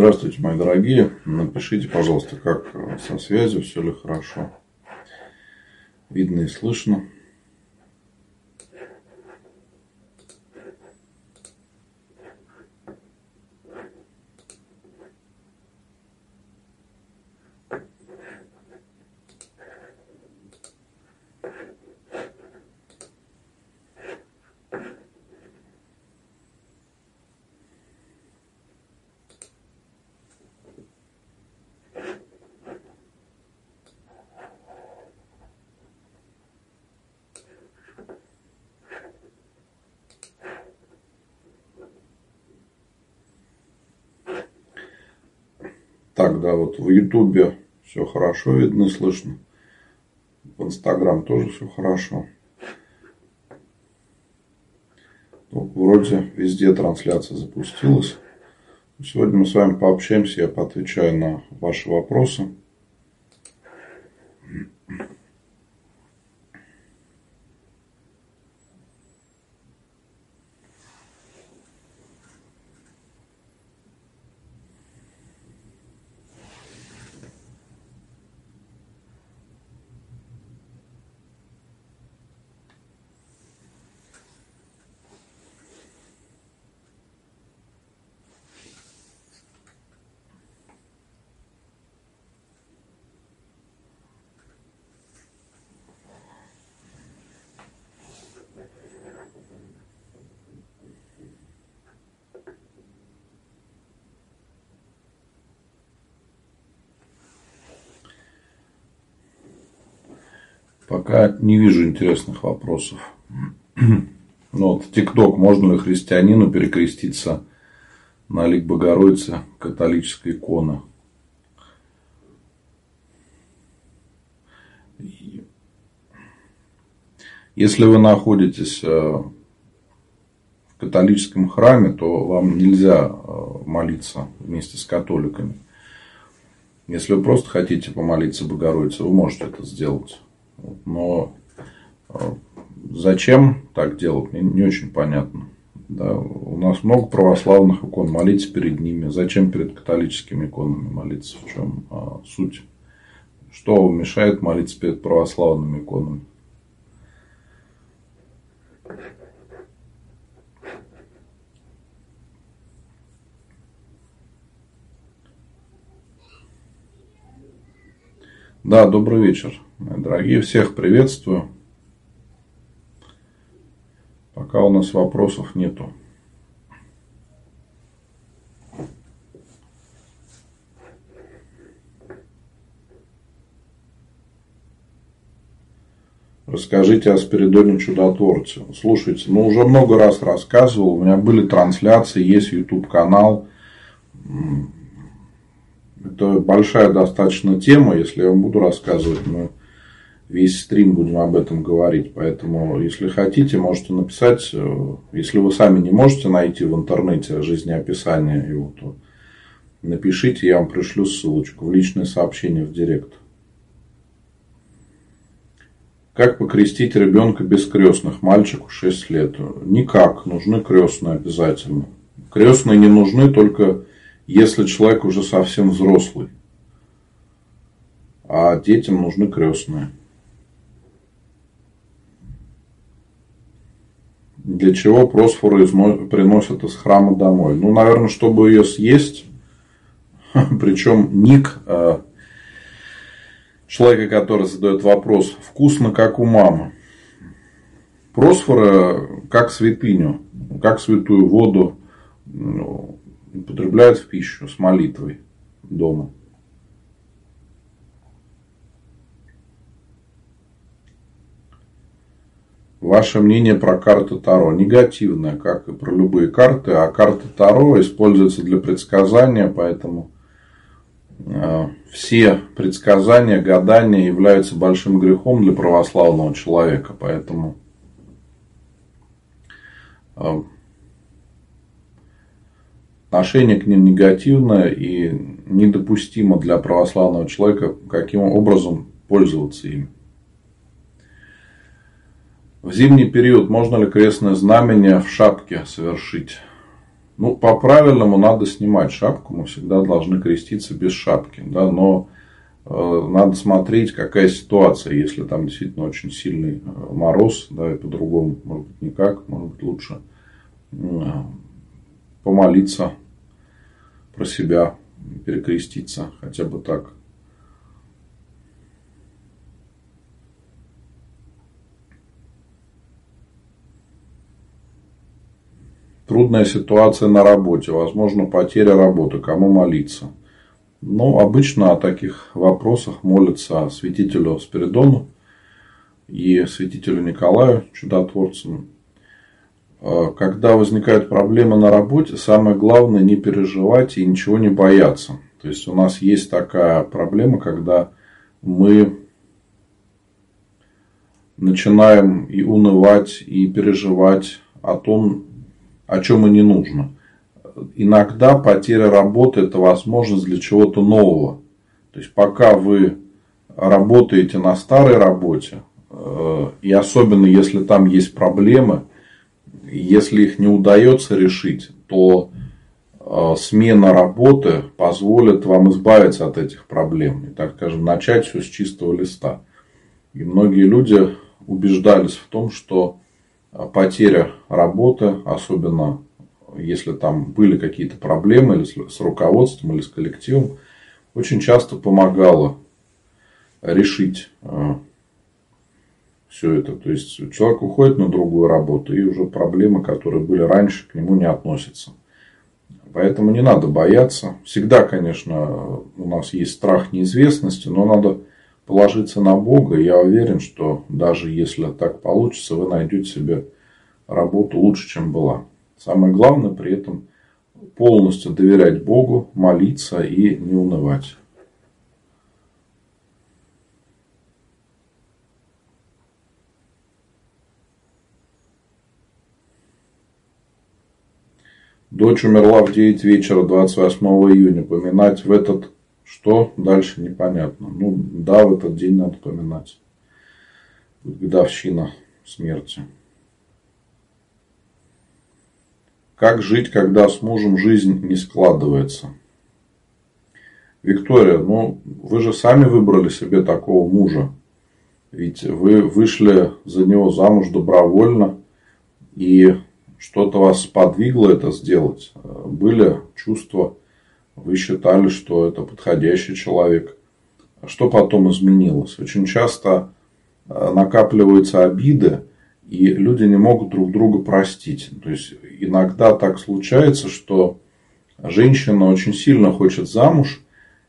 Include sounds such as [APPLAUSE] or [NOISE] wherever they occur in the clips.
Здравствуйте, мои дорогие. Напишите, пожалуйста, как со связью, все ли хорошо. Видно и слышно. Так, да, вот в Ютубе все хорошо видно слышно. В Инстаграм тоже все хорошо. Ну, вроде везде трансляция запустилась. Сегодня мы с вами пообщаемся, я поотвечаю на ваши вопросы. Пока не вижу интересных вопросов. [CLEARS THROAT] Ну, вот, ТикТок. Можно ли христианину перекреститься на лик Богородицы католической иконы? Если вы находитесь э, в католическом храме, то вам нельзя э, молиться вместе с католиками. Если вы просто хотите помолиться Богородице, вы можете это сделать. Но а, зачем так делать, мне не очень понятно. Да, у нас много православных икон, молиться перед ними. Зачем перед католическими иконами молиться? В чем а, суть? Что мешает молиться перед православными иконами? Да, добрый вечер. Дорогие, всех приветствую. Пока у нас вопросов нету. Расскажите о Спиридоне Чудотворце. Слушайте, ну уже много раз рассказывал. У меня были трансляции, есть YouTube канал. Это большая достаточно тема. Если я вам буду рассказывать, мы весь стрим будем об этом говорить. Поэтому, если хотите, можете написать. Э, если вы сами не можете найти в интернете жизнеописание его, то напишите, я вам пришлю ссылочку в личное сообщение в директ. Как покрестить ребенка без крестных? Мальчику 6 лет. Никак. Нужны крестные обязательно. Крестные не нужны только если человек уже совсем взрослый. А детям нужны крестные. Для чего просфоры приносят из храма домой? Ну, наверное, чтобы ее съесть. [LAUGHS] Причем ник э, человека, который задает вопрос, вкусно, как у мамы. Просфора как святыню, как святую воду ну, употребляют в пищу с молитвой дома. Ваше мнение про карты Таро негативное, как и про любые карты, а карты Таро используются для предсказания, поэтому э, все предсказания, гадания являются большим грехом для православного человека, поэтому э, отношение к ним негативное и недопустимо для православного человека, каким образом пользоваться ими. В зимний период можно ли крестное знамение в шапке совершить? Ну, по-правильному надо снимать шапку. Мы всегда должны креститься без шапки. Да? Но э, надо смотреть, какая ситуация. Если там действительно очень сильный э, мороз, да, и по-другому, может быть, никак, может быть, лучше э, помолиться про себя, перекреститься, хотя бы так. Трудная ситуация на работе, возможно, потеря работы, кому молиться. Ну, обычно о таких вопросах молятся святителю Спиридону и святителю Николаю, чудотворцу. А, когда возникают проблемы на работе, самое главное не переживать и ничего не бояться. То есть у нас есть такая проблема, когда мы начинаем и унывать, и переживать о том, о чем и не нужно. Иногда потеря работы – это возможность для чего-то нового. То есть, пока вы работаете на старой работе, э, и особенно если там есть проблемы, если их не удается решить, то э, смена работы позволит вам избавиться от этих проблем. И, так скажем, начать все с чистого листа. И многие люди убеждались в том, что потеря работы, особенно если там были какие-то проблемы или с руководством, или с коллективом, очень часто помогала решить а, все это. То есть человек уходит на другую работу, и уже проблемы, которые были раньше, к нему не относятся. Поэтому не надо бояться. Всегда, конечно, у нас есть страх неизвестности, но надо положиться на Бога. Я уверен, что даже если так получится, вы найдете себе работу лучше, чем была. Самое главное при этом полностью доверять Богу, молиться и не унывать. Дочь умерла в 9 вечера 28 июня. Поминать в этот что дальше непонятно. Ну, да, в этот день надо поминать. Годовщина смерти. Как жить, когда с мужем жизнь не складывается? Виктория, ну вы же сами выбрали себе такого мужа. Ведь вы вышли за него замуж добровольно, и что-то вас подвигло это сделать. Были чувства вы считали, что это подходящий человек. Что потом изменилось? Очень часто э, накапливаются обиды, и люди не могут друг друга простить. То есть иногда так случается, что женщина очень сильно хочет замуж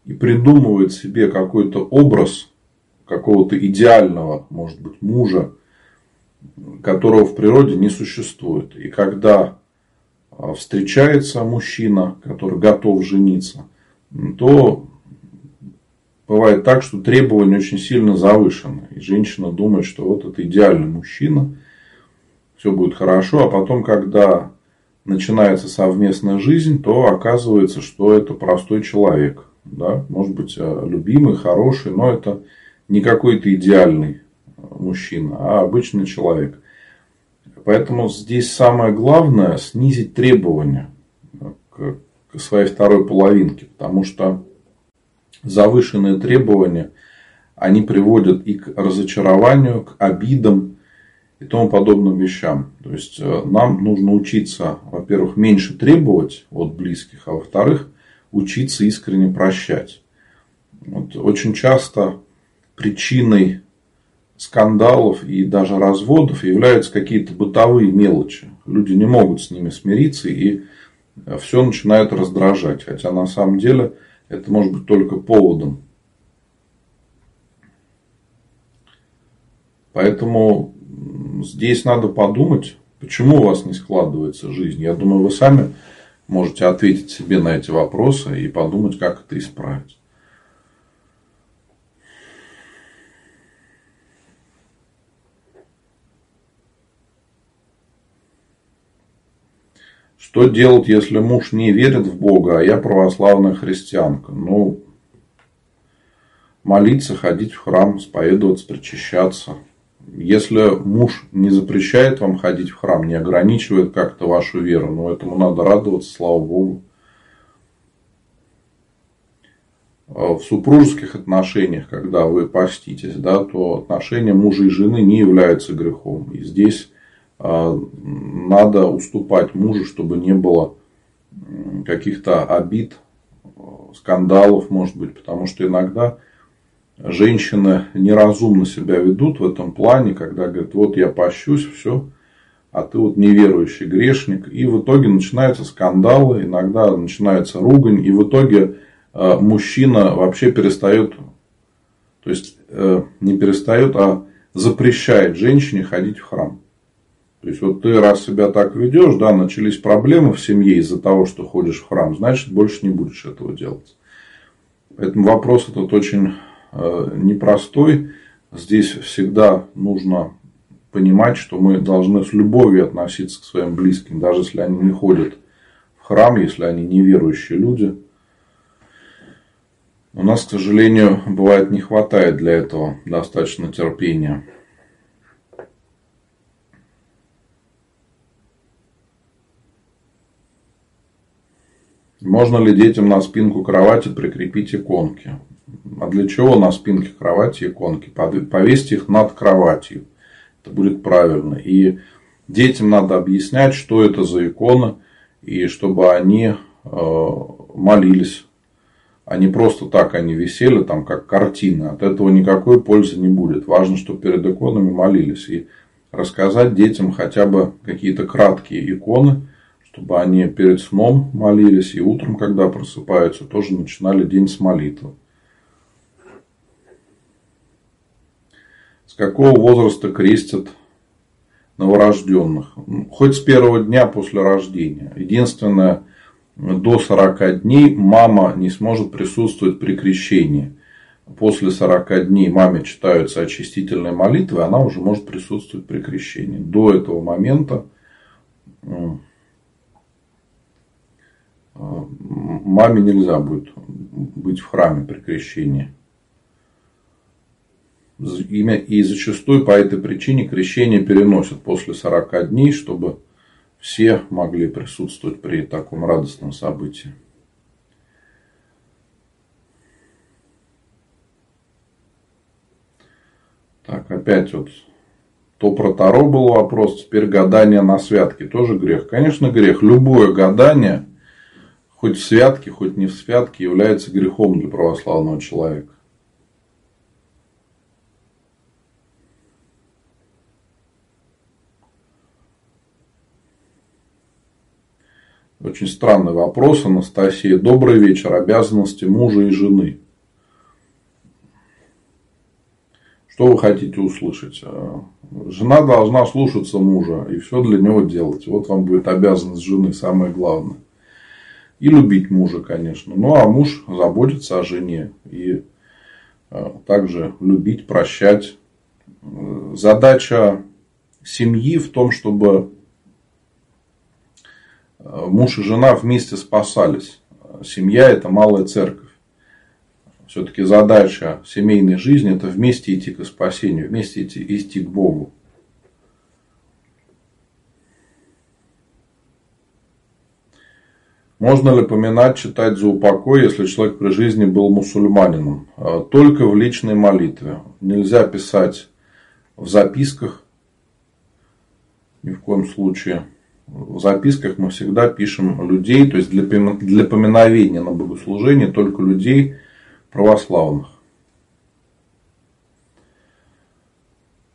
и придумывает себе какой-то образ какого-то идеального, может быть, мужа, которого в природе не существует. И когда а, встречается мужчина, который готов жениться, то бывает так, что требования очень сильно завышены. И женщина думает, что вот это идеальный мужчина, все будет хорошо. А потом, когда начинается совместная жизнь, то оказывается, что это простой человек. Да? Может быть, а, любимый, хороший, но это не какой-то идеальный мужчина, а обычный человек. Поэтому здесь самое главное снизить требования к, своей второй половинке. Потому что завышенные требования, они приводят и к разочарованию, к обидам и тому подобным вещам. То есть э, нам нужно учиться, во-первых, меньше требовать от близких, а во-вторых, учиться искренне прощать. Вот очень часто причиной скандалов и даже разводов являются какие-то бытовые мелочи. Люди не могут с ними смириться и все начинает раздражать. Хотя на самом деле это может быть только поводом. Поэтому здесь надо подумать, почему у вас не складывается жизнь. Я думаю, вы сами можете ответить себе на эти вопросы и подумать, как это исправить. Что делать, если муж не верит в Бога, а я православная христианка? Ну, молиться, ходить в храм, исповедоваться, причащаться. Если муж не запрещает вам ходить в храм, не ограничивает как-то вашу веру, ну этому надо радоваться, слава Богу. А в супружеских отношениях, когда вы поститесь, да, то отношения мужа и жены не являются грехом. И здесь надо уступать мужу, чтобы не было каких-то обид, скандалов, может быть, потому что иногда женщины неразумно себя ведут в этом плане, когда говорят, вот я пощусь, все, а ты вот неверующий грешник. И в итоге начинаются скандалы, иногда начинается ругань, и в итоге э, мужчина вообще перестает, то есть э, не перестает, а запрещает женщине ходить в храм. То есть, вот ты раз себя так ведешь, да, начались проблемы в семье из-за того, что ходишь в храм, значит, больше не будешь этого делать. Поэтому вопрос этот очень э, непростой. Здесь всегда нужно понимать, что мы должны с любовью относиться к своим близким, даже если они не ходят в храм, если они неверующие люди. У нас, к сожалению, бывает не хватает для этого достаточно терпения. Можно ли детям на спинку кровати прикрепить иконки? А для чего на спинке кровати иконки? Повесьте их над кроватью. Это будет правильно. И детям надо объяснять, что это за иконы, и чтобы они э, молились. А просто так они висели, там, как картины. От этого никакой пользы не будет. Важно, чтобы перед иконами молились. И рассказать детям хотя бы какие-то краткие иконы, чтобы они перед сном молились и утром, когда просыпаются, тоже начинали день с молитвы. С какого возраста крестят новорожденных? Хоть с первого дня после рождения. Единственное, до 40 дней мама не сможет присутствовать при крещении. После 40 дней маме читаются очистительные молитвы, она уже может присутствовать при крещении. До этого момента маме нельзя будет быть в храме при крещении. И зачастую по этой причине крещение переносят после 40 дней, чтобы все могли присутствовать при таком радостном событии. Так, опять вот то про Таро был вопрос, теперь гадание на святке тоже грех. Конечно, грех. Любое гадание – хоть в святке, хоть не в святке, является грехом для православного человека. Очень странный вопрос, Анастасия. Добрый вечер. Обязанности мужа и жены. Что вы хотите услышать? Жена должна слушаться мужа и все для него делать. Вот вам будет обязанность жены, самое главное. И любить мужа, конечно. Ну, а муж заботится о жене. И э, также любить, прощать. Задача семьи в том, чтобы э, муж и жена вместе спасались. Семья – это малая церковь. Все-таки задача семейной жизни – это вместе идти к спасению, вместе идти, идти к Богу. Можно ли поминать, читать за упокой, если человек при жизни был мусульманином? А, только в личной молитве. Нельзя писать в записках. Ни в коем случае. В записках мы всегда пишем людей, то есть для, для поминовения на богослужение только людей православных.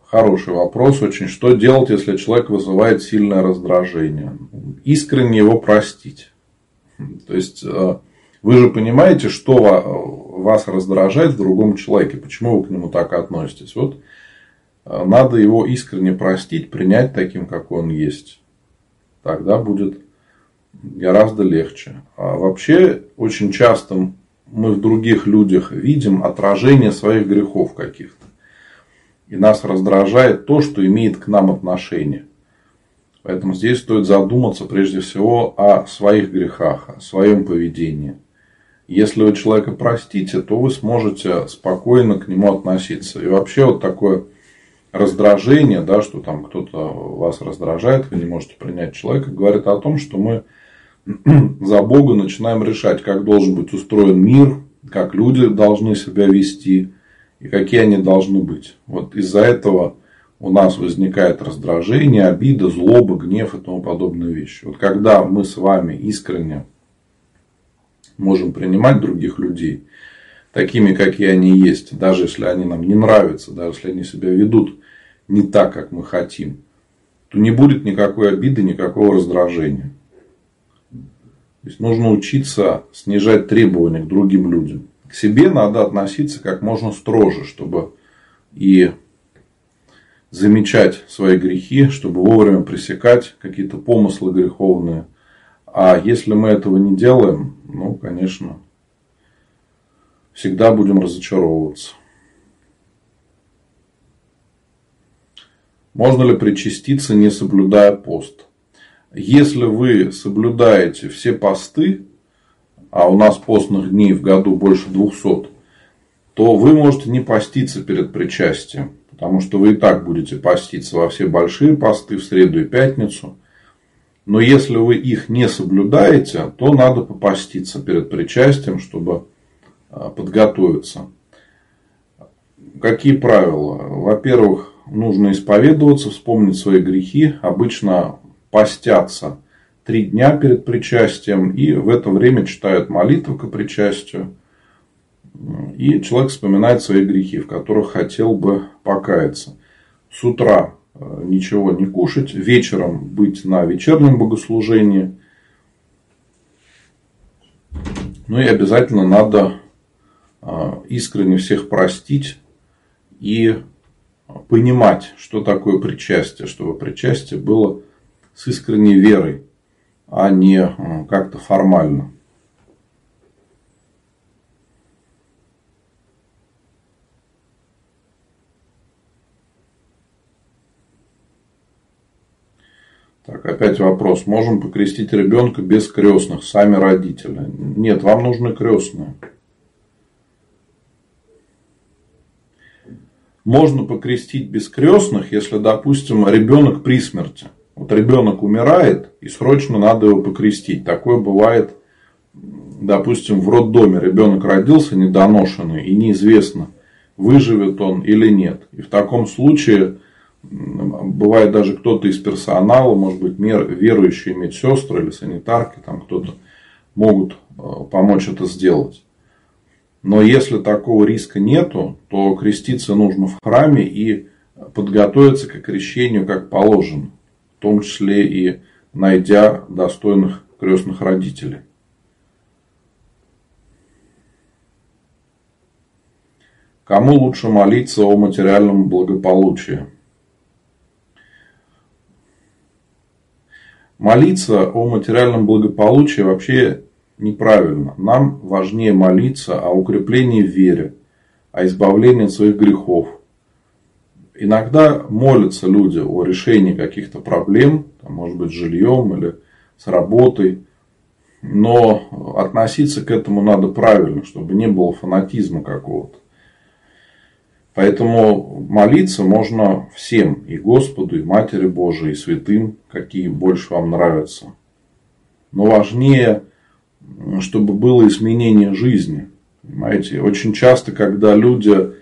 Хороший вопрос очень. Что делать, если человек вызывает сильное раздражение? Искренне его простить. То есть, э, вы же понимаете, что вас раздражает в другом человеке, почему вы к нему так относитесь. Вот э, надо его искренне простить, принять таким, какой он есть. Тогда будет гораздо легче. А вообще, очень часто мы в других людях видим отражение своих грехов каких-то. И нас раздражает то, что имеет к нам отношение. Поэтому здесь стоит задуматься прежде всего о своих грехах, о своем поведении. Если вы человека простите, то вы сможете спокойно к нему относиться. И вообще вот такое раздражение, да, что там кто-то вас раздражает, вы не можете принять человека, говорит о том, что мы [CLEARS THROAT] за Бога начинаем решать, как должен быть устроен мир, как люди должны себя вести и какие они должны быть. Вот из-за этого у нас возникает раздражение, обида, злоба, гнев и тому подобные вещи. Вот когда мы с вами искренне можем принимать других людей такими, какие они есть, даже если они нам не нравятся, даже если они себя ведут не так, как мы хотим, то не будет никакой обиды, никакого раздражения. То есть нужно учиться снижать требования к другим людям. К себе надо относиться как можно строже, чтобы и замечать свои грехи, чтобы вовремя пресекать какие-то помыслы греховные. А если мы этого не делаем, ну, конечно, всегда будем разочаровываться. Можно ли причаститься, не соблюдая пост? Если вы соблюдаете все посты, а у нас постных дней в году больше 200, то вы можете не поститься перед причастием. Потому что вы и так будете поститься во все большие посты в среду и пятницу. Но если вы их не соблюдаете, то надо попаститься перед причастием, чтобы а, подготовиться. Какие правила? Во-первых, нужно исповедоваться, вспомнить свои грехи. Обычно постятся три дня перед причастием и в это время читают молитву к причастию. И человек вспоминает свои грехи, в которых хотел бы покаяться. С утра э, ничего не кушать, вечером быть на вечернем богослужении. Ну и обязательно надо э, искренне всех простить и понимать, что такое причастие, чтобы причастие было с искренней верой, а не как-то формально. Так, опять вопрос. Можем покрестить ребенка без крестных, сами родители? Нет, вам нужны крестные. Можно покрестить без крестных, если, допустим, ребенок при смерти. Вот ребенок умирает, и срочно надо его покрестить. Такое бывает, допустим, в роддоме. Ребенок родился недоношенный, и неизвестно, выживет он или нет. И в таком случае бывает даже кто-то из персонала, может быть, верующие медсестры или санитарки, там кто-то могут э, помочь это сделать. Но если такого риска нету, то креститься нужно в храме и подготовиться к крещению как положено, в том числе и найдя достойных крестных родителей. Кому лучше молиться о материальном благополучии? Молиться о материальном благополучии вообще неправильно. Нам важнее молиться о укреплении в вере, о избавлении от своих грехов. Иногда молятся люди о решении каких-то проблем, может быть, с жильем или с работой. Но относиться к этому надо правильно, чтобы не было фанатизма какого-то. Поэтому молиться можно всем, и Господу, и Матери Божией, и святым, какие больше вам нравятся. Но важнее, чтобы было изменение жизни. Понимаете, очень часто, когда люди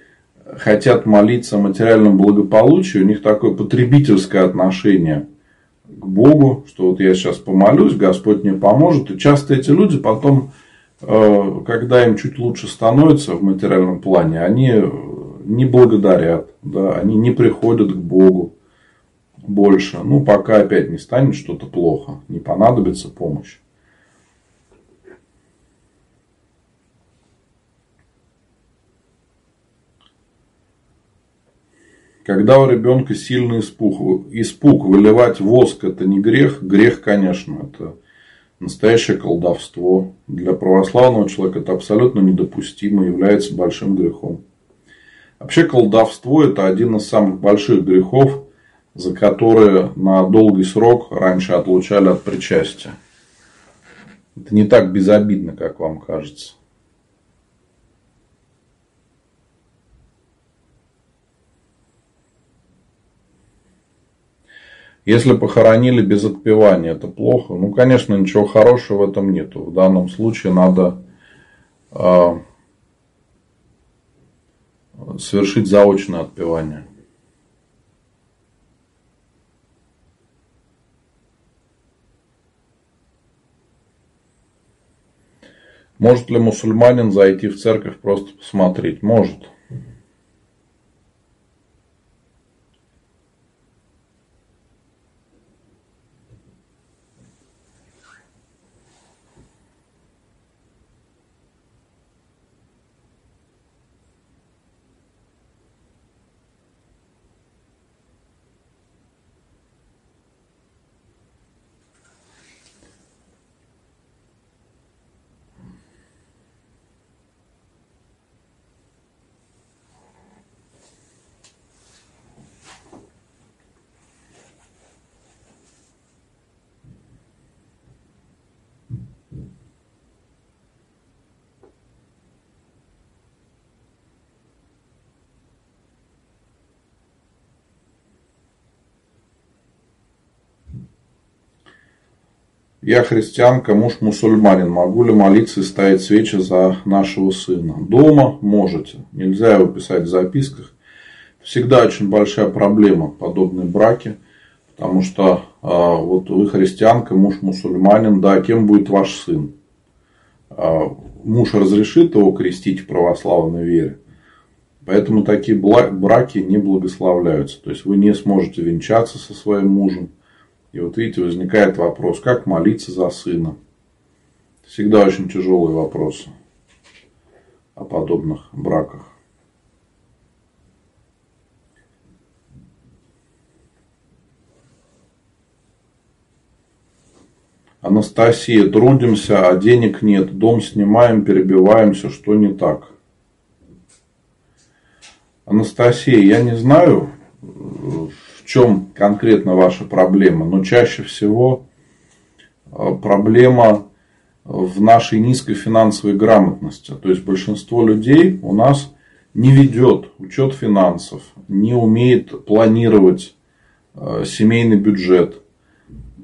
хотят молиться о материальном благополучии, у них такое потребительское отношение к Богу, что вот я сейчас помолюсь, Господь мне поможет. И часто эти люди потом, э, когда им чуть лучше становится в материальном плане, они не благодарят, да, они не приходят к Богу больше. Ну, пока опять не станет что-то плохо, не понадобится помощь. Когда у ребенка сильный испуг, испуг, выливать воск это не грех, грех, конечно, это настоящее колдовство. Для православного человека это абсолютно недопустимо, является большим грехом. Вообще колдовство это один из самых больших грехов, за которые на долгий срок раньше отлучали от причастия. Это не так безобидно, как вам кажется. Если похоронили без отпевания, это плохо. Ну, конечно, ничего хорошего в этом нету. В данном случае надо э, совершить заочное отпевание. Может ли мусульманин зайти в церковь просто посмотреть? Может. Я христианка, муж мусульманин. Могу ли молиться и ставить свечи за нашего сына? Дома можете. Нельзя его писать в записках. Всегда очень большая проблема подобные браки. Потому что а, вот вы христианка, муж мусульманин, да, кем будет ваш сын? А, муж разрешит его крестить в православной вере. Поэтому такие браки не благословляются. То есть вы не сможете венчаться со своим мужем и вот видите, возникает вопрос, как молиться за сына. Всегда очень тяжелый вопрос о подобных браках. Анастасия, трудимся, а денег нет. Дом снимаем, перебиваемся, что не так? Анастасия, я не знаю, чем конкретно ваша проблема, но чаще всего э, проблема в нашей низкой финансовой грамотности. То есть большинство людей у нас не ведет учет финансов, не умеет планировать э, семейный бюджет.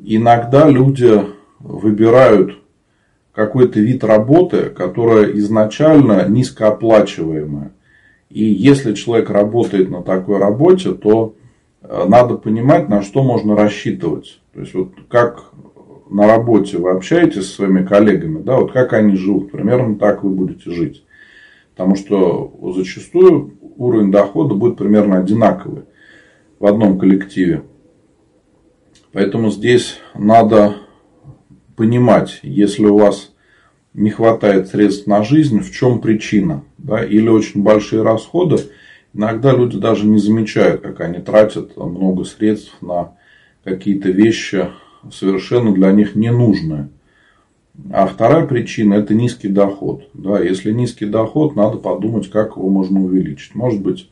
Иногда люди выбирают какой-то вид работы, которая изначально низкооплачиваемая. И если человек работает на такой работе, то надо понимать, на что можно рассчитывать. То есть, вот как на работе вы общаетесь со своими коллегами, да, вот как они живут, примерно так вы будете жить. Потому что зачастую уровень дохода будет примерно одинаковый в одном коллективе. Поэтому здесь надо понимать, если у вас не хватает средств на жизнь, в чем причина. Да, или очень большие расходы, Иногда люди даже не замечают, как они тратят много средств на какие-то вещи совершенно для них ненужные. А вторая причина – это низкий доход. Да, если низкий доход, надо подумать, как его можно увеличить. Может быть,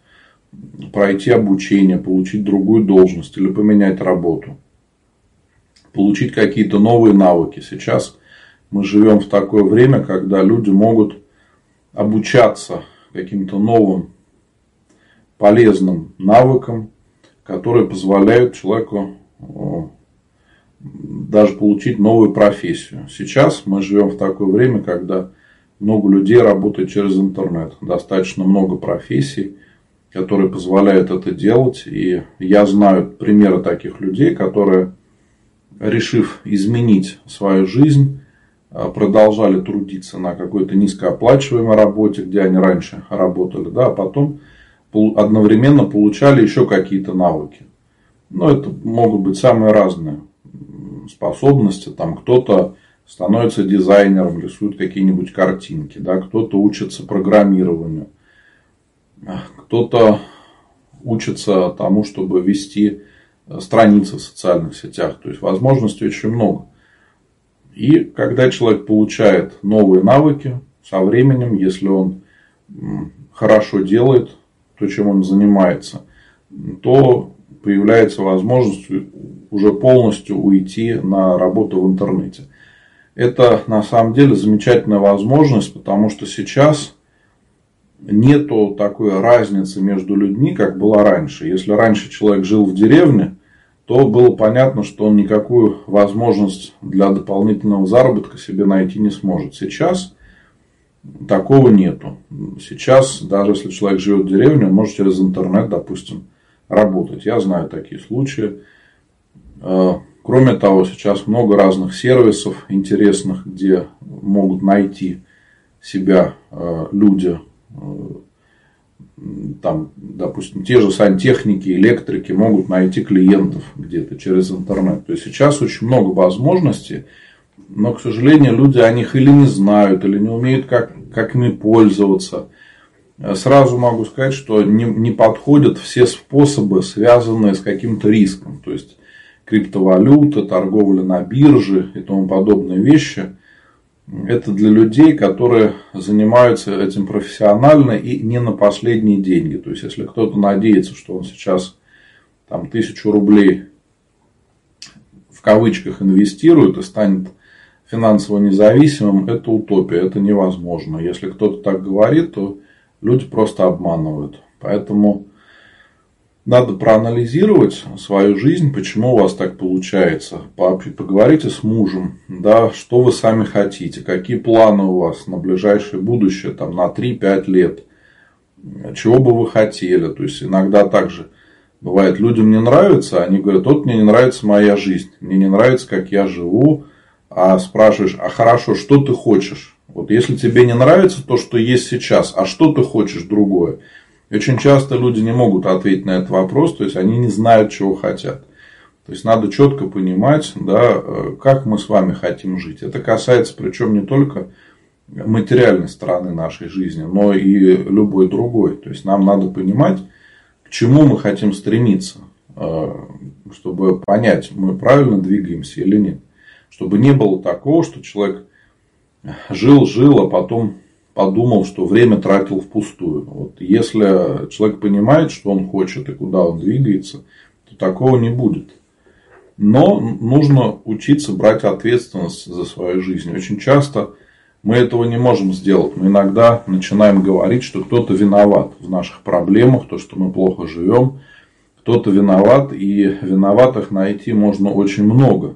пройти обучение, получить другую должность или поменять работу. Получить какие-то новые навыки. Сейчас мы живем в такое время, когда люди могут обучаться каким-то новым полезным навыкам, которые позволяют человеку даже получить новую профессию. Сейчас мы живем в такое время, когда много людей работает через интернет. Достаточно много профессий, которые позволяют это делать. И я знаю примеры таких людей, которые, решив изменить свою жизнь, продолжали трудиться на какой-то низкооплачиваемой работе, где они раньше работали, да, а потом одновременно получали еще какие-то навыки. Но это могут быть самые разные способности. Там кто-то становится дизайнером, рисует какие-нибудь картинки, да, кто-то учится программированию, кто-то учится тому, чтобы вести страницы в социальных сетях. То есть возможностей очень много. И когда человек получает новые навыки, со временем, если он хорошо делает, то, чем он занимается, то появляется возможность уже полностью уйти на работу в интернете. Это на самом деле замечательная возможность, потому что сейчас нету такой разницы между людьми, как была раньше. Если раньше человек жил в деревне, то было понятно, что он никакую возможность для дополнительного заработка себе найти не сможет. Сейчас такого нету. Сейчас, даже если человек живет в деревне, он может через интернет, допустим, работать. Я знаю такие случаи. А, кроме того, сейчас много разных сервисов интересных, где могут найти себя а, люди а, там, допустим, те же сантехники, электрики могут найти клиентов где-то через интернет. То есть сейчас очень много возможностей, но, к сожалению, люди о них или не знают, или не умеют как, как ими пользоваться. Сразу могу сказать, что не, не подходят все способы, связанные с каким-то риском. То есть криптовалюта, торговля на бирже и тому подобные вещи – это для людей, которые занимаются этим профессионально и не на последние деньги. То есть, если кто-то надеется, что он сейчас там, тысячу рублей в кавычках инвестирует и станет финансово независимым, это утопия, это невозможно. Если кто-то так говорит, то люди просто обманывают. Поэтому надо проанализировать свою жизнь, почему у вас так получается. Поговорите с мужем, да, что вы сами хотите, какие планы у вас на ближайшее будущее, там, на 3-5 лет, чего бы вы хотели. То есть, иногда также бывает, людям не нравится, они говорят, вот мне не нравится моя жизнь, мне не нравится, как я живу, а спрашиваешь, а хорошо, что ты хочешь? Вот если тебе не нравится то, что есть сейчас, а что ты хочешь другое? очень часто люди не могут ответить на этот вопрос, то есть они не знают, чего хотят. То есть надо четко понимать, да, э, как мы с вами хотим жить. Это касается причем не только материальной стороны нашей жизни, но и любой другой. То есть нам надо понимать, к чему мы хотим стремиться, э, чтобы понять, мы правильно двигаемся или нет. Чтобы не было такого, что человек жил, жил, а потом подумал, что время тратил впустую. Вот если человек понимает, что он хочет и куда он двигается, то такого не будет. Но нужно учиться брать ответственность за свою жизнь. Очень часто мы этого не можем сделать. Мы иногда начинаем говорить, что кто-то виноват в наших проблемах, то, что мы плохо живем. Кто-то виноват, и виноватых найти можно очень много.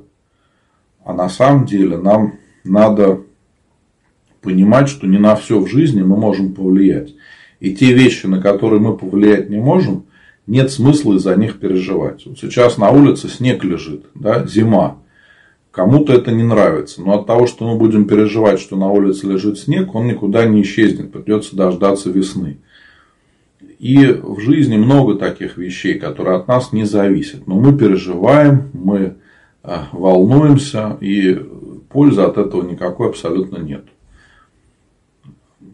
А на самом деле нам надо понимать, что не на все в жизни мы можем повлиять. И те вещи, на которые мы повлиять не можем, нет смысла из-за них переживать. Вот сейчас на улице снег лежит, да, зима. Кому-то это не нравится. Но от того, что мы будем переживать, что на улице лежит снег, он никуда не исчезнет. Придется дождаться весны. И в жизни много таких вещей, которые от нас не зависят. Но мы переживаем, мы волнуемся, и пользы от этого никакой абсолютно нет.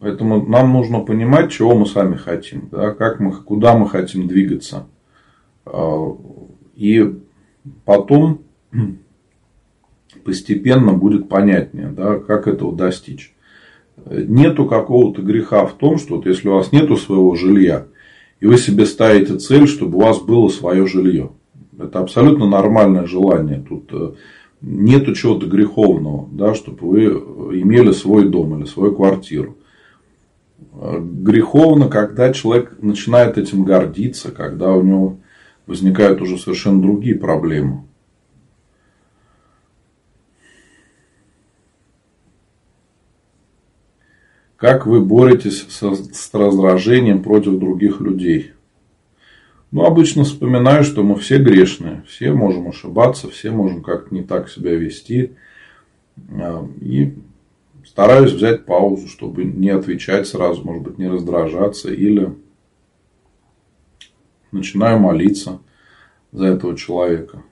Поэтому нам нужно понимать, чего мы сами хотим, да, как мы, куда мы хотим двигаться. А, и потом [CLEARS THROAT] постепенно будет понятнее, да, как этого достичь. Нету какого-то греха в том, что вот если у вас нету своего жилья, и вы себе ставите цель, чтобы у вас было свое жилье. Это абсолютно нормальное желание. Тут э, нету чего-то греховного, да, чтобы вы имели свой дом или свою квартиру греховно, когда человек начинает этим гордиться, когда у него возникают уже совершенно другие проблемы. Как вы боретесь с раздражением против других людей? Ну, обычно вспоминаю, что мы все грешные, все можем ошибаться, все можем как-то не так себя вести. А, и Стараюсь взять паузу, чтобы не отвечать сразу, может быть, не раздражаться. Или начинаю молиться за этого человека.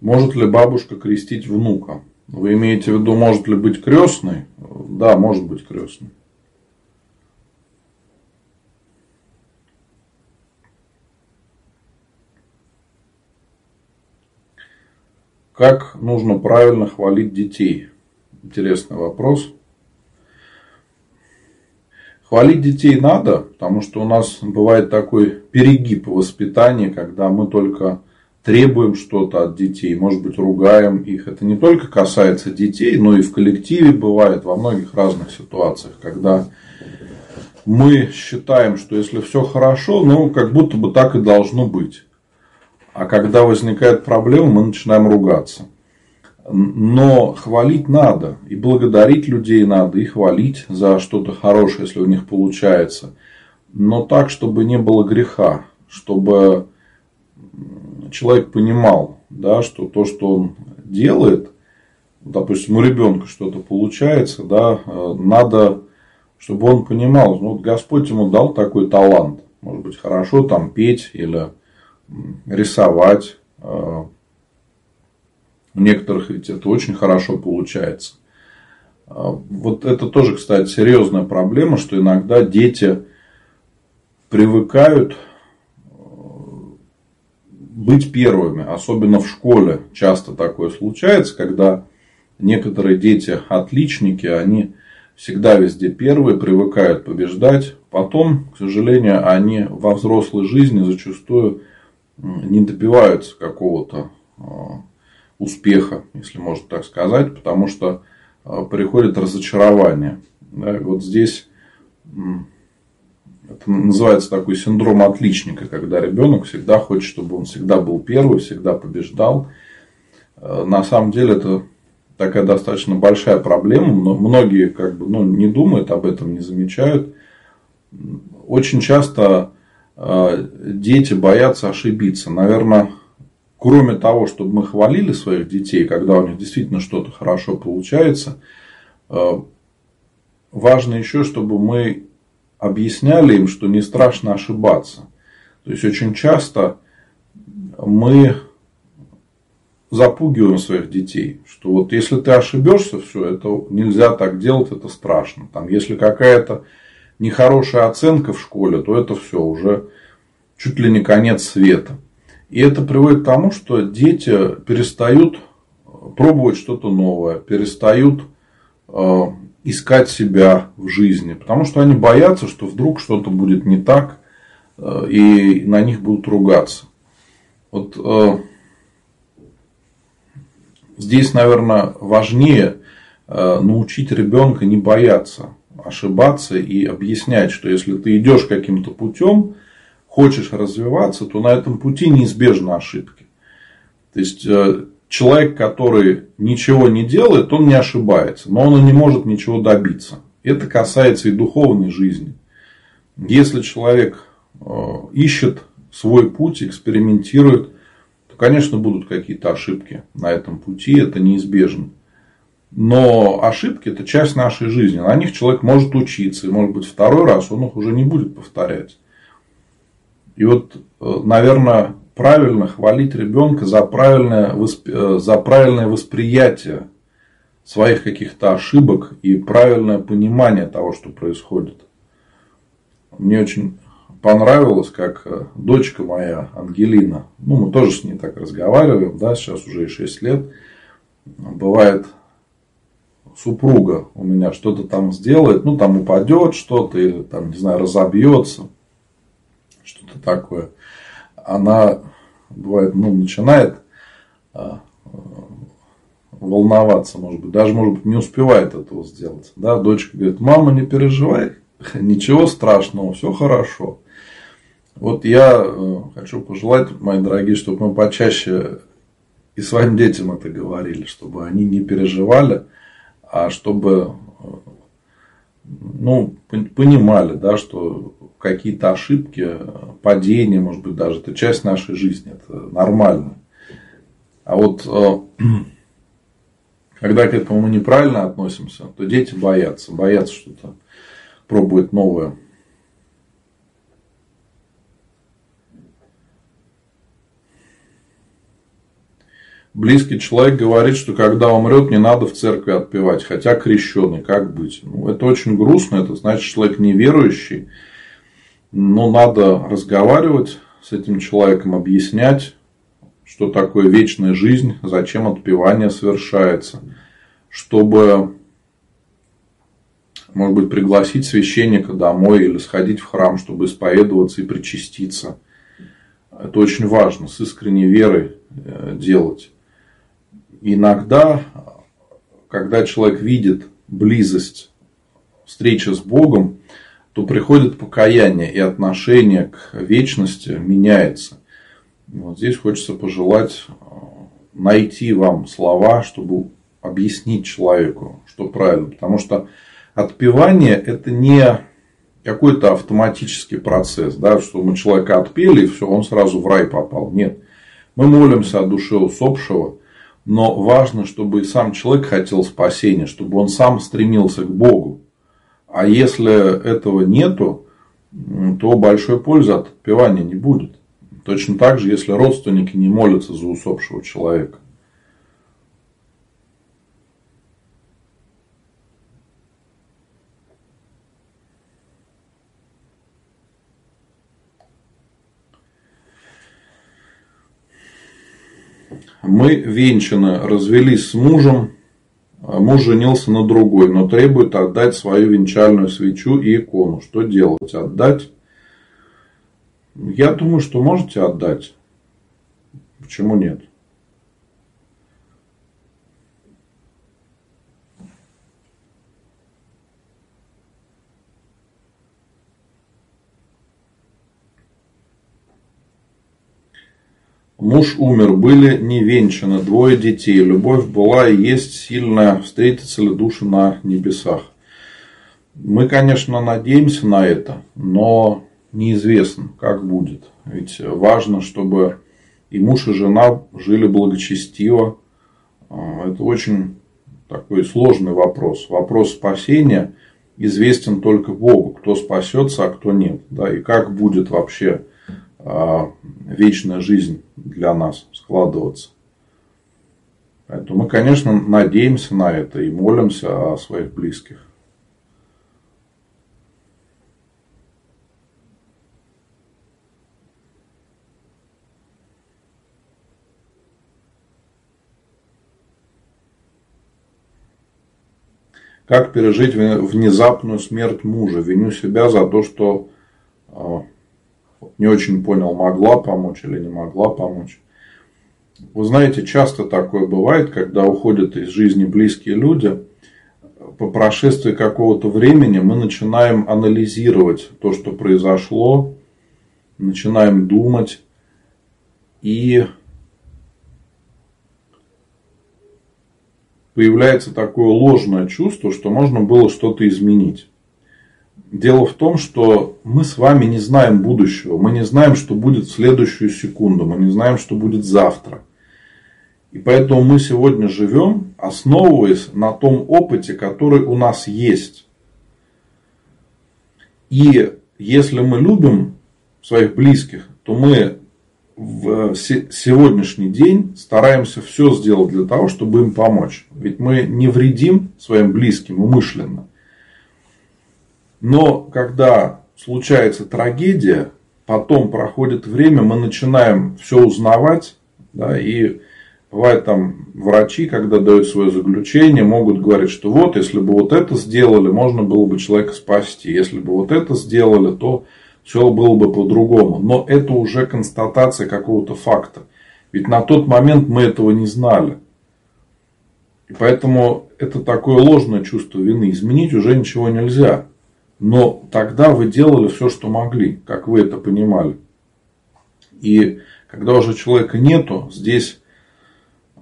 Может ли бабушка крестить внука? Вы имеете в виду, может ли быть крестный? Да, может быть крестный. Как нужно правильно хвалить детей? Интересный вопрос. Хвалить детей надо, потому что у нас бывает такой перегиб в воспитании, когда мы только требуем что-то от детей, может быть, ругаем их. Это не только касается детей, но и в коллективе бывает во многих разных ситуациях, когда мы считаем, что если все хорошо, ну, как будто бы так и должно быть. А когда возникает проблема, мы начинаем ругаться. Но хвалить надо. И благодарить людей надо, и хвалить за что-то хорошее, если у них получается. Но так, чтобы не было греха. Чтобы человек понимал, да, что то, что он делает, допустим, у ребенка что-то получается, да, э, надо, чтобы он понимал, ну, вот Господь ему дал такой талант. Может быть, хорошо там петь или рисовать. Э, у некоторых ведь это очень хорошо получается. А, вот это тоже, кстати, серьезная проблема, что иногда дети привыкают э, быть первыми, особенно в школе часто такое случается, когда некоторые дети отличники, они всегда везде первые, привыкают побеждать, потом, к сожалению, они во взрослой жизни зачастую не добиваются какого-то э, успеха, если можно так сказать, потому что э, приходит разочарование. Вот здесь это называется такой синдром отличника, когда ребенок всегда хочет, чтобы он всегда был первый, всегда побеждал. Э, на самом деле это такая достаточно большая проблема, но многие как бы ну, не думают об этом, не замечают. Очень часто э, дети боятся ошибиться. Наверное, кроме того, чтобы мы хвалили своих детей, когда у них действительно что-то хорошо получается, э, важно еще, чтобы мы объясняли им, что не страшно ошибаться. То есть очень часто мы запугиваем своих детей, что вот если ты ошибешься, все, это нельзя так делать, это страшно. Там, если какая-то нехорошая оценка в школе, то это все уже чуть ли не конец света. И это приводит к тому, что дети перестают пробовать что-то новое, перестают э, искать себя в жизни, потому что они боятся, что вдруг что-то будет не так, э, и на них будут ругаться. Вот э, здесь, наверное, важнее научить ребенка не бояться ошибаться и объяснять, что если ты идешь каким-то путем, хочешь развиваться, то на этом пути неизбежны ошибки. То есть э, человек, который ничего не делает, он не ошибается, но он и не может ничего добиться. Это касается и духовной жизни. Если человек э, ищет свой путь, экспериментирует, то, конечно, будут какие-то ошибки на этом пути, это неизбежно. Но ошибки – это часть нашей жизни. На них человек может учиться. И, может быть, второй раз он их уже не будет повторять. И вот, э, наверное, правильно хвалить ребенка за правильное, э, за правильное восприятие своих каких-то ошибок и правильное понимание того, что происходит. Мне очень понравилось, как э, дочка моя, Ангелина, ну, мы тоже с ней так разговариваем, да, сейчас уже и 6 лет, бывает, супруга у меня что-то там сделает, ну, там упадет что-то, или там, не знаю, разобьется что-то такое, она бывает, ну, начинает а, волноваться, может быть, даже, может быть, не успевает этого сделать. Да, дочка говорит, мама, не переживай, [LAUGHS] ничего страшного, все хорошо. Вот я э, хочу пожелать, мои дорогие, чтобы мы почаще и своим детям это говорили, чтобы они не переживали, а чтобы э, ну, понимали, да, что какие-то ошибки, падения, может быть, даже это часть нашей жизни, это нормально. А вот э, когда к этому мы неправильно относимся, то дети боятся, боятся что-то пробовать новое. Близкий человек говорит, что когда умрет, не надо в церкви отпевать, хотя крещенный, как быть? Ну, это очень грустно, это значит, человек неверующий, но надо разговаривать с этим человеком, объяснять, что такое вечная жизнь, зачем отпевание совершается, чтобы, может быть, пригласить священника домой или сходить в храм, чтобы исповедоваться и причаститься. Это очень важно, с искренней верой э, делать. Иногда, когда человек видит близость, встречи с Богом, то приходит покаяние и отношение к вечности меняется. Вот здесь хочется пожелать э, найти вам слова, чтобы объяснить человеку, что правильно. Потому что отпевание это не какой-то автоматический процесс, да, что мы человека отпели, и все, он сразу в рай попал. Нет. Мы молимся о душе усопшего, но важно, чтобы и сам человек хотел спасения, чтобы он сам стремился к Богу. А если этого нету, то большой пользы от отпевания не будет. Точно так же, если родственники не молятся за усопшего человека. Мы венчаны, развелись с мужем, муж женился на другой, но требует отдать свою венчальную свечу и икону. Что делать? Отдать? Я думаю, что можете отдать. Почему нет? Муж умер, были не венчаны, двое детей. Любовь была и есть сильная. Встретятся ли души на небесах? Мы, конечно, надеемся на это, но неизвестно, как будет. Ведь важно, чтобы и муж, и жена жили благочестиво. А, это очень такой сложный вопрос. Вопрос спасения известен только Богу, кто спасется, а кто нет. Да, и как будет вообще вечная жизнь для нас складываться. Поэтому мы, конечно, надеемся на это и молимся о своих близких. Как пережить внезапную смерть мужа? Виню себя за то, что а, не очень понял, могла помочь или не могла помочь. Вы знаете, часто такое бывает, когда уходят из жизни близкие люди, по прошествии какого-то времени мы начинаем анализировать то, что произошло, начинаем думать и появляется такое ложное чувство, что можно было что-то изменить. Дело в том, что мы с вами не знаем будущего. Мы не знаем, что будет в следующую секунду. Мы не знаем, что будет завтра. И поэтому мы сегодня живем, основываясь на том опыте, который у нас есть. И если мы любим своих близких, то мы в сегодняшний день стараемся все сделать для того, чтобы им помочь. Ведь мы не вредим своим близким умышленно. Но когда случается трагедия, потом проходит время, мы начинаем все узнавать, да, и бывает там врачи, когда дают свое заключение, могут говорить, что вот, если бы вот это сделали, можно было бы человека спасти, если бы вот это сделали, то все было бы по-другому. Но это уже констатация какого-то факта. Ведь на тот момент мы этого не знали. И поэтому это такое ложное чувство вины. Изменить уже ничего нельзя. Но тогда вы делали все, что могли, как вы это понимали. И когда уже человека нету, здесь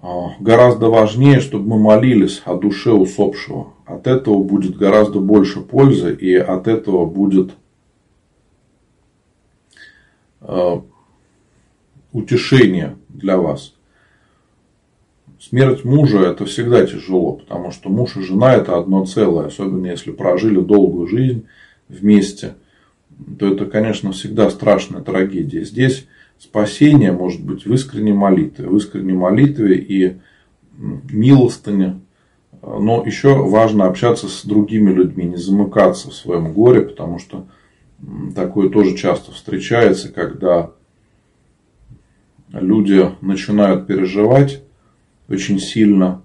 а, гораздо важнее, чтобы мы молились о душе усопшего. От этого будет гораздо больше пользы, и от этого будет а, утешение для вас. Смерть мужа это всегда тяжело, потому что муж и жена это одно целое, особенно если прожили долгую жизнь вместе, то это, конечно, всегда страшная трагедия. Здесь спасение может быть в искренней молитве, в искренней молитве и милостыне. Но еще важно общаться с другими людьми, не замыкаться в своем горе, потому что такое тоже часто встречается, когда люди начинают переживать очень сильно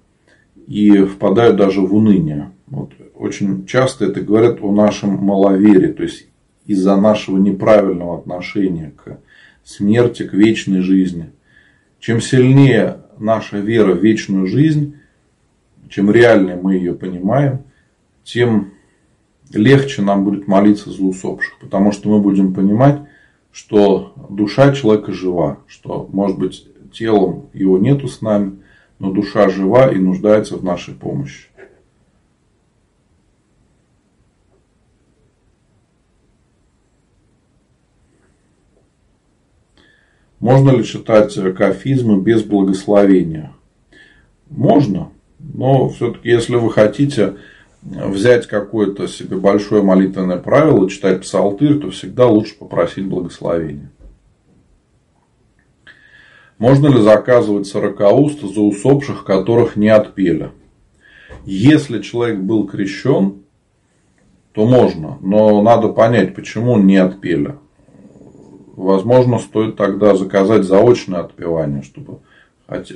и впадают даже в уныние. Вот очень часто это говорят о нашем маловерии, то есть из-за нашего неправильного отношения к смерти, к вечной жизни. Чем сильнее наша вера в вечную жизнь, чем реальнее мы ее понимаем, тем легче нам будет молиться за усопших. Потому что мы будем понимать, что душа человека жива, что, может быть, телом его нету с нами, но душа жива и нуждается в нашей помощи. Можно ли читать кафизмы без благословения? Можно, но все-таки, если вы хотите взять какое-то себе большое молитвенное правило, читать псалтырь, то всегда лучше попросить благословения. Можно ли заказывать сорокауст за усопших, которых не отпели? Если человек был крещен, то можно, но надо понять, почему не отпели. Возможно, стоит тогда заказать заочное отпевание, чтобы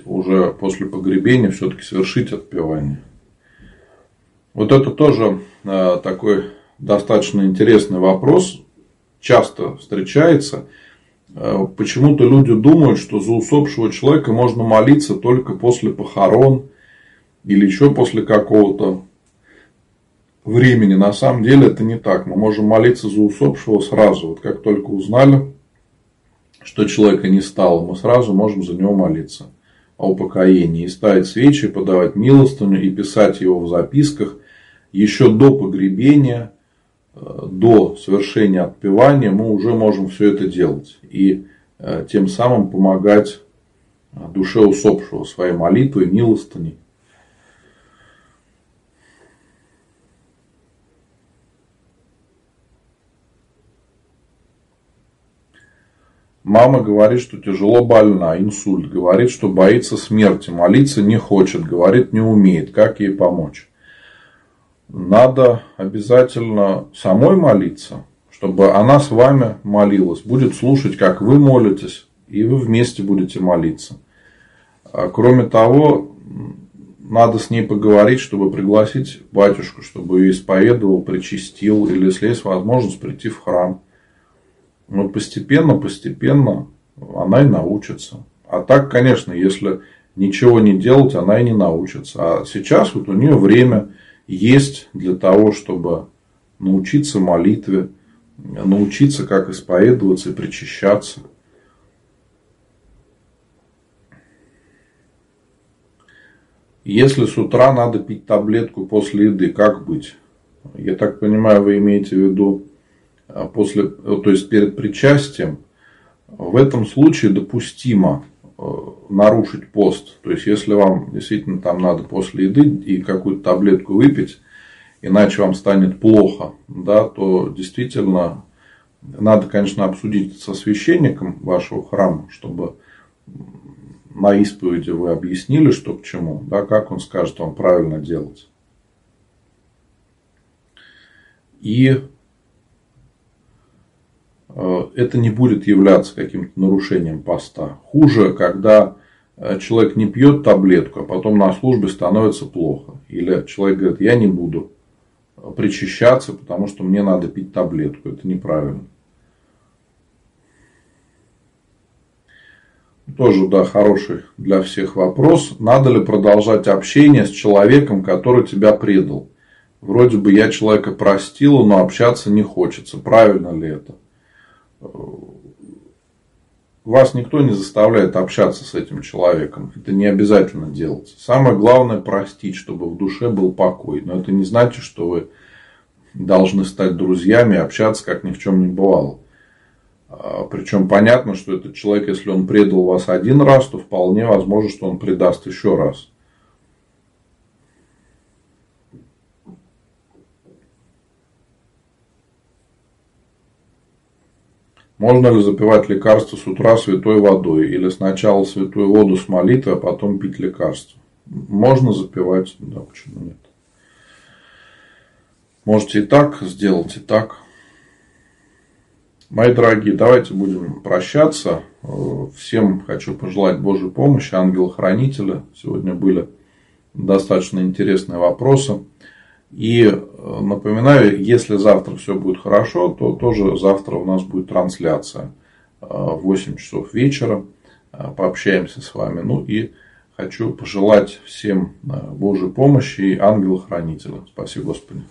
уже после погребения все-таки совершить отпевание. Вот это тоже э, такой достаточно интересный вопрос. Часто встречается. Э, почему-то люди думают, что за усопшего человека можно молиться только после похорон или еще после какого-то времени. На самом деле это не так. Мы можем молиться за усопшего сразу. Вот как только узнали, что человека не стало, мы сразу можем за него молиться о упокоении. И ставить свечи, подавать милостыню и писать его в записках еще до погребения, до совершения отпевания мы уже можем все это делать. И э, тем самым помогать э, душе усопшего своей молитвой, милостыней. Мама говорит, что тяжело больна, инсульт. Говорит, что боится смерти, молиться не хочет, говорит, не умеет. Как ей помочь? Надо обязательно самой молиться, чтобы она с вами молилась, будет слушать, как вы молитесь, и вы вместе будете молиться. А кроме того, надо с ней поговорить, чтобы пригласить батюшку, чтобы ее исповедовал, причастил, или если есть возможность прийти в храм. Вот постепенно, постепенно она и научится. А так, конечно, если ничего не делать, она и не научится. А сейчас вот у нее время есть для того, чтобы научиться молитве, научиться, как исповедоваться и причащаться. Если с утра надо пить таблетку после еды, как быть? Я так понимаю, вы имеете в виду а, после, то есть перед причастием. В этом случае допустимо нарушить пост. То есть, если вам действительно там надо после еды и какую-то таблетку выпить, иначе вам станет плохо, да, то действительно надо, конечно, обсудить со священником вашего храма, чтобы на исповеди вы объяснили, что к чему, да, как он скажет вам правильно делать. И Э, это не будет являться каким-то нарушением поста. Хуже, когда э, человек не пьет таблетку, а потом на службе становится плохо. Или человек говорит, я не буду причащаться, потому что мне надо пить таблетку. Это неправильно. Тоже, да, хороший для всех вопрос. Надо ли продолжать общение с человеком, который тебя предал? Вроде бы я человека простила, но общаться не хочется. Правильно ли это? Вас никто не заставляет общаться с этим человеком. Это не обязательно делать. Самое главное простить, чтобы в душе был покой. Но это не значит, что вы должны стать друзьями общаться, как ни в чем не бывало. А, Причем понятно, что этот человек, если он предал вас один раз, то вполне возможно, что он предаст еще раз. Можно ли запивать лекарство с утра святой водой? Или сначала святую воду с молитвой, а потом пить лекарство? Можно запивать, да, почему нет? Можете и так сделать, и так. Мои дорогие, давайте будем прощаться. Всем хочу пожелать Божьей помощи, ангела-хранителя. Сегодня были достаточно интересные вопросы. И э, напоминаю, если завтра все будет хорошо, то тоже завтра у нас будет трансляция в 8 часов вечера. Пообщаемся с вами. Ну и хочу пожелать всем Божьей помощи и ангела-хранителя. Спасибо Господи.